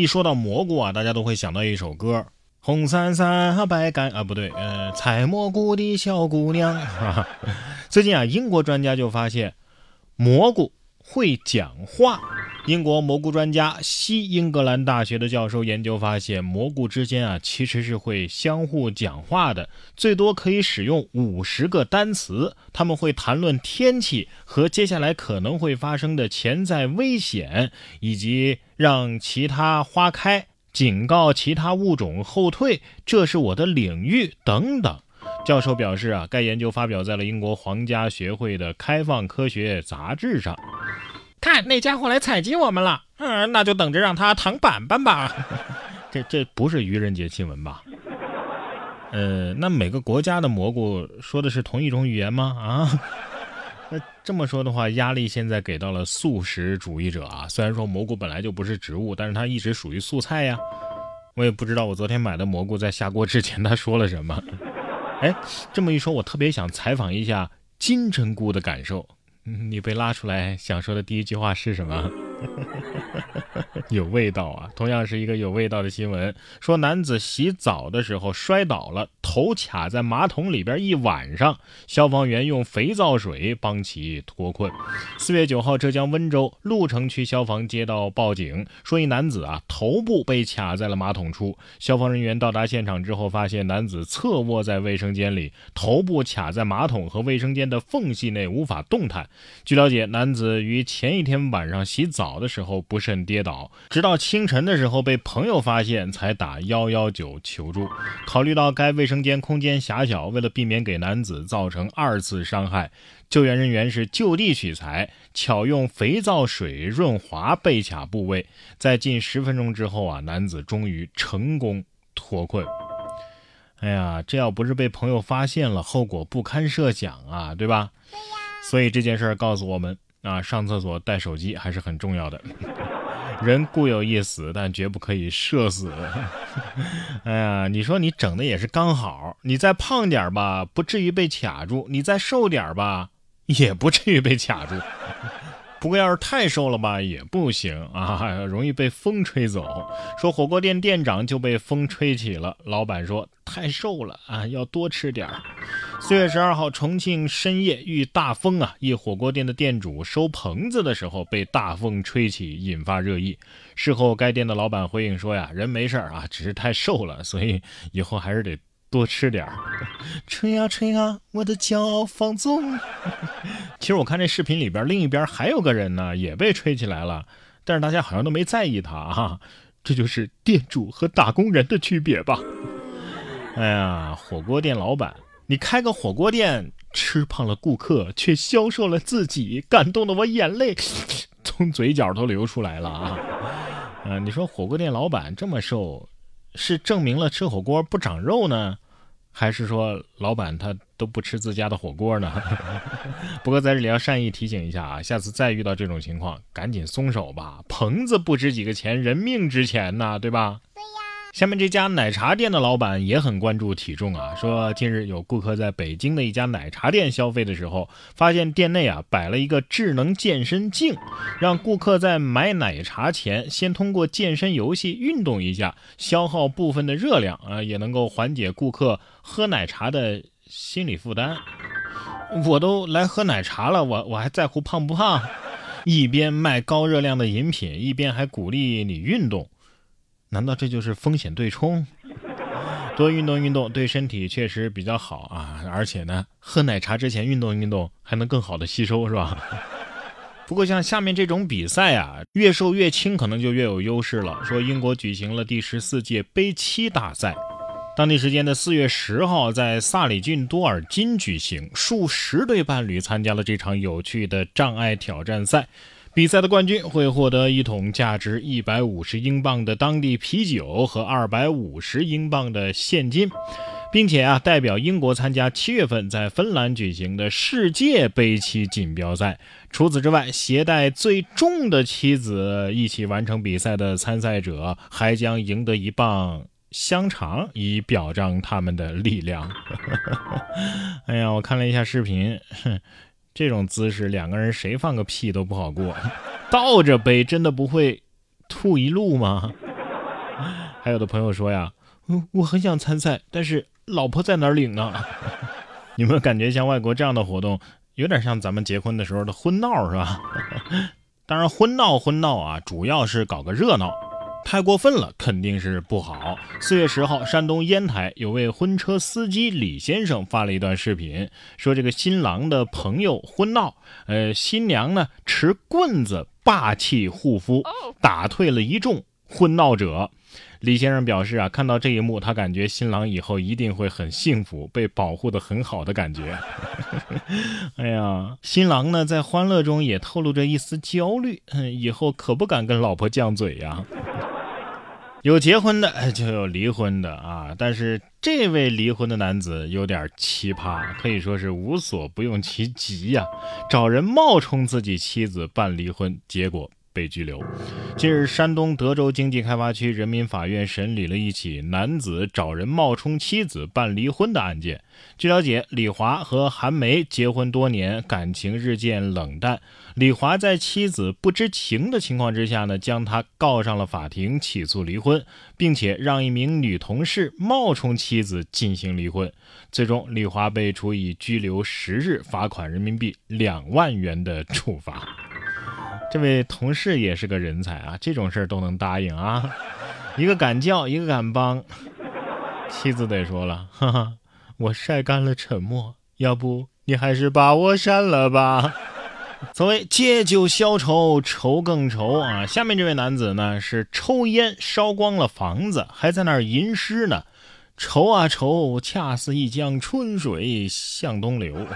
一说到蘑菇啊，大家都会想到一首歌：红伞伞白杆啊，不对，呃，采蘑菇的小姑娘。最近啊，英国专家就发现蘑菇会讲话。英国蘑菇专家西英格兰大学的教授研究发现，蘑菇之间啊其实是会相互讲话的，最多可以使用五十个单词。他们会谈论天气和接下来可能会发生的潜在危险，以及让其他花开、警告其他物种后退，这是我的领域等等。教授表示啊，该研究发表在了英国皇家学会的开放科学杂志上。看那家伙来采集我们了，嗯，那就等着让他躺板板吧。这这不是愚人节新闻吧？呃，那每个国家的蘑菇说的是同一种语言吗？啊？那这么说的话，压力现在给到了素食主义者啊。虽然说蘑菇本来就不是植物，但是它一直属于素菜呀。我也不知道我昨天买的蘑菇在下锅之前他说了什么。哎，这么一说，我特别想采访一下金针菇的感受。你被拉出来想说的第一句话是什么？有味道啊！同样是一个有味道的新闻，说男子洗澡的时候摔倒了，头卡在马桶里边一晚上，消防员用肥皂水帮其脱困。四月九号，浙江温州鹿城区消防接到报警，说一男子啊头部被卡在了马桶处。消防人员到达现场之后，发现男子侧卧在卫生间里，头部卡在马桶和卫生间的缝隙内，无法动弹。据了解，男子于前一天晚上洗澡的时候不慎跌倒。直到清晨的时候被朋友发现，才打幺幺九求助。考虑到该卫生间空间狭小，为了避免给男子造成二次伤害，救援人员是就地取材，巧用肥皂水润滑被卡部位。在近十分钟之后啊，男子终于成功脱困。哎呀，这要不是被朋友发现了，后果不堪设想啊，对吧？对呀。所以这件事儿告诉我们啊，上厕所带手机还是很重要的。人固有一死，但绝不可以社死。哎呀，你说你整的也是刚好，你再胖点吧，不至于被卡住；你再瘦点吧，也不至于被卡住。不过要是太瘦了吧，也不行啊，容易被风吹走。说火锅店店长就被风吹起了，老板说太瘦了啊，要多吃点儿。四月十二号，重庆深夜遇大风啊，一火锅店的店主收棚子的时候被大风吹起，引发热议。事后，该店的老板回应说呀，人没事儿啊，只是太瘦了，所以以后还是得。多吃点儿，吹啊吹啊，我的骄傲放纵。其实我看这视频里边，另一边还有个人呢，也被吹起来了，但是大家好像都没在意他啊。这就是店主和打工人的区别吧？哎呀，火锅店老板，你开个火锅店，吃胖了顾客，却消瘦了自己，感动的我眼泪从嘴角都流出来了啊！嗯，你说火锅店老板这么瘦？是证明了吃火锅不长肉呢，还是说老板他都不吃自家的火锅呢？不过在这里要善意提醒一下啊，下次再遇到这种情况，赶紧松手吧，棚子不值几个钱，人命值钱呐，对吧？对呀。下面这家奶茶店的老板也很关注体重啊，说近日有顾客在北京的一家奶茶店消费的时候，发现店内啊摆了一个智能健身镜，让顾客在买奶茶前先通过健身游戏运动一下，消耗部分的热量啊，也能够缓解顾客喝奶茶的心理负担。我都来喝奶茶了，我我还在乎胖不胖？一边卖高热量的饮品，一边还鼓励你运动。难道这就是风险对冲？多运动运动对身体确实比较好啊，而且呢，喝奶茶之前运动运动还能更好的吸收，是吧？不过像下面这种比赛啊，越瘦越轻可能就越有优势了。说英国举行了第十四届杯七大赛，当地时间的四月十号在萨里郡多尔金举行，数十对伴侣参加了这场有趣的障碍挑战赛。比赛的冠军会获得一桶价值一百五十英镑的当地啤酒和二百五十英镑的现金，并且啊，代表英国参加七月份在芬兰举行的世界杯棋锦标赛。除此之外，携带最重的棋子一起完成比赛的参赛者还将赢得一磅香肠，以表彰他们的力量。哎呀，我看了一下视频。哼这种姿势，两个人谁放个屁都不好过。倒着背真的不会吐一路吗？还有的朋友说呀，嗯，我很想参赛，但是老婆在哪儿领呢？有没有感觉像外国这样的活动，有点像咱们结婚的时候的婚闹是吧？当然，婚闹婚闹啊，主要是搞个热闹。太过分了，肯定是不好。四月十号，山东烟台有位婚车司机李先生发了一段视频，说这个新郎的朋友婚闹，呃，新娘呢持棍子霸气护肤，打退了一众婚闹者。李先生表示啊，看到这一幕，他感觉新郎以后一定会很幸福，被保护的很好的感觉。哎呀，新郎呢在欢乐中也透露着一丝焦虑，以后可不敢跟老婆犟嘴呀。有结婚的就有离婚的啊，但是这位离婚的男子有点奇葩，可以说是无所不用其极呀，找人冒充自己妻子办离婚，结果。被拘留。近日，山东德州经济开发区人民法院审理了一起男子找人冒充妻子办离婚的案件。据了解，李华和韩梅结婚多年，感情日渐冷淡。李华在妻子不知情的情况之下呢，将他告上了法庭，起诉离婚，并且让一名女同事冒充妻子进行离婚。最终，李华被处以拘留十日、罚款人民币两万元的处罚。这位同事也是个人才啊，这种事儿都能答应啊，一个敢叫，一个敢帮。妻子得说了，哈哈，我晒干了沉默，要不你还是把我删了吧。所谓借酒消愁，愁更愁啊。下面这位男子呢，是抽烟烧光了房子，还在那儿吟诗呢，愁啊愁，恰似一江春水向东流。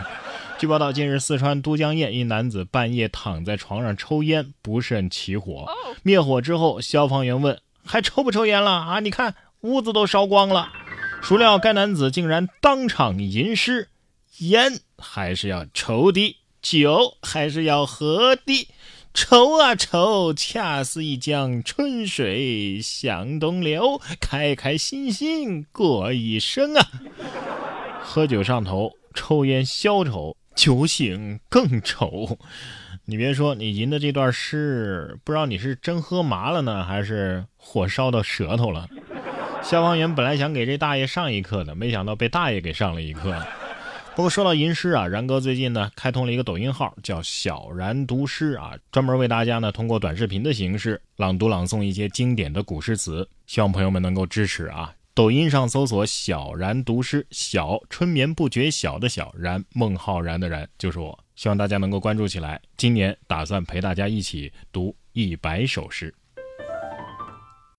据报道，近日四川都江堰一男子半夜躺在床上抽烟，不慎起火。灭火之后，消防员问：“还抽不抽烟了啊？你看屋子都烧光了。”孰料该男子竟然当场吟诗：“烟还是要抽的，酒还是要喝的。愁啊愁，恰似一江春水向东流，开开心心过一生啊！”喝酒上头，抽烟消愁。酒醒更愁，你别说，你吟的这段诗，不知道你是真喝麻了呢，还是火烧到舌头了。消防员本来想给这大爷上一课的，没想到被大爷给上了一课。不过说到吟诗啊，然哥最近呢开通了一个抖音号，叫小然读诗啊，专门为大家呢通过短视频的形式朗读朗诵一些经典的古诗词，希望朋友们能够支持啊。抖音上搜索“小然读诗”，小春眠不觉晓的小然，孟浩然的然就是我。希望大家能够关注起来。今年打算陪大家一起读一百首诗。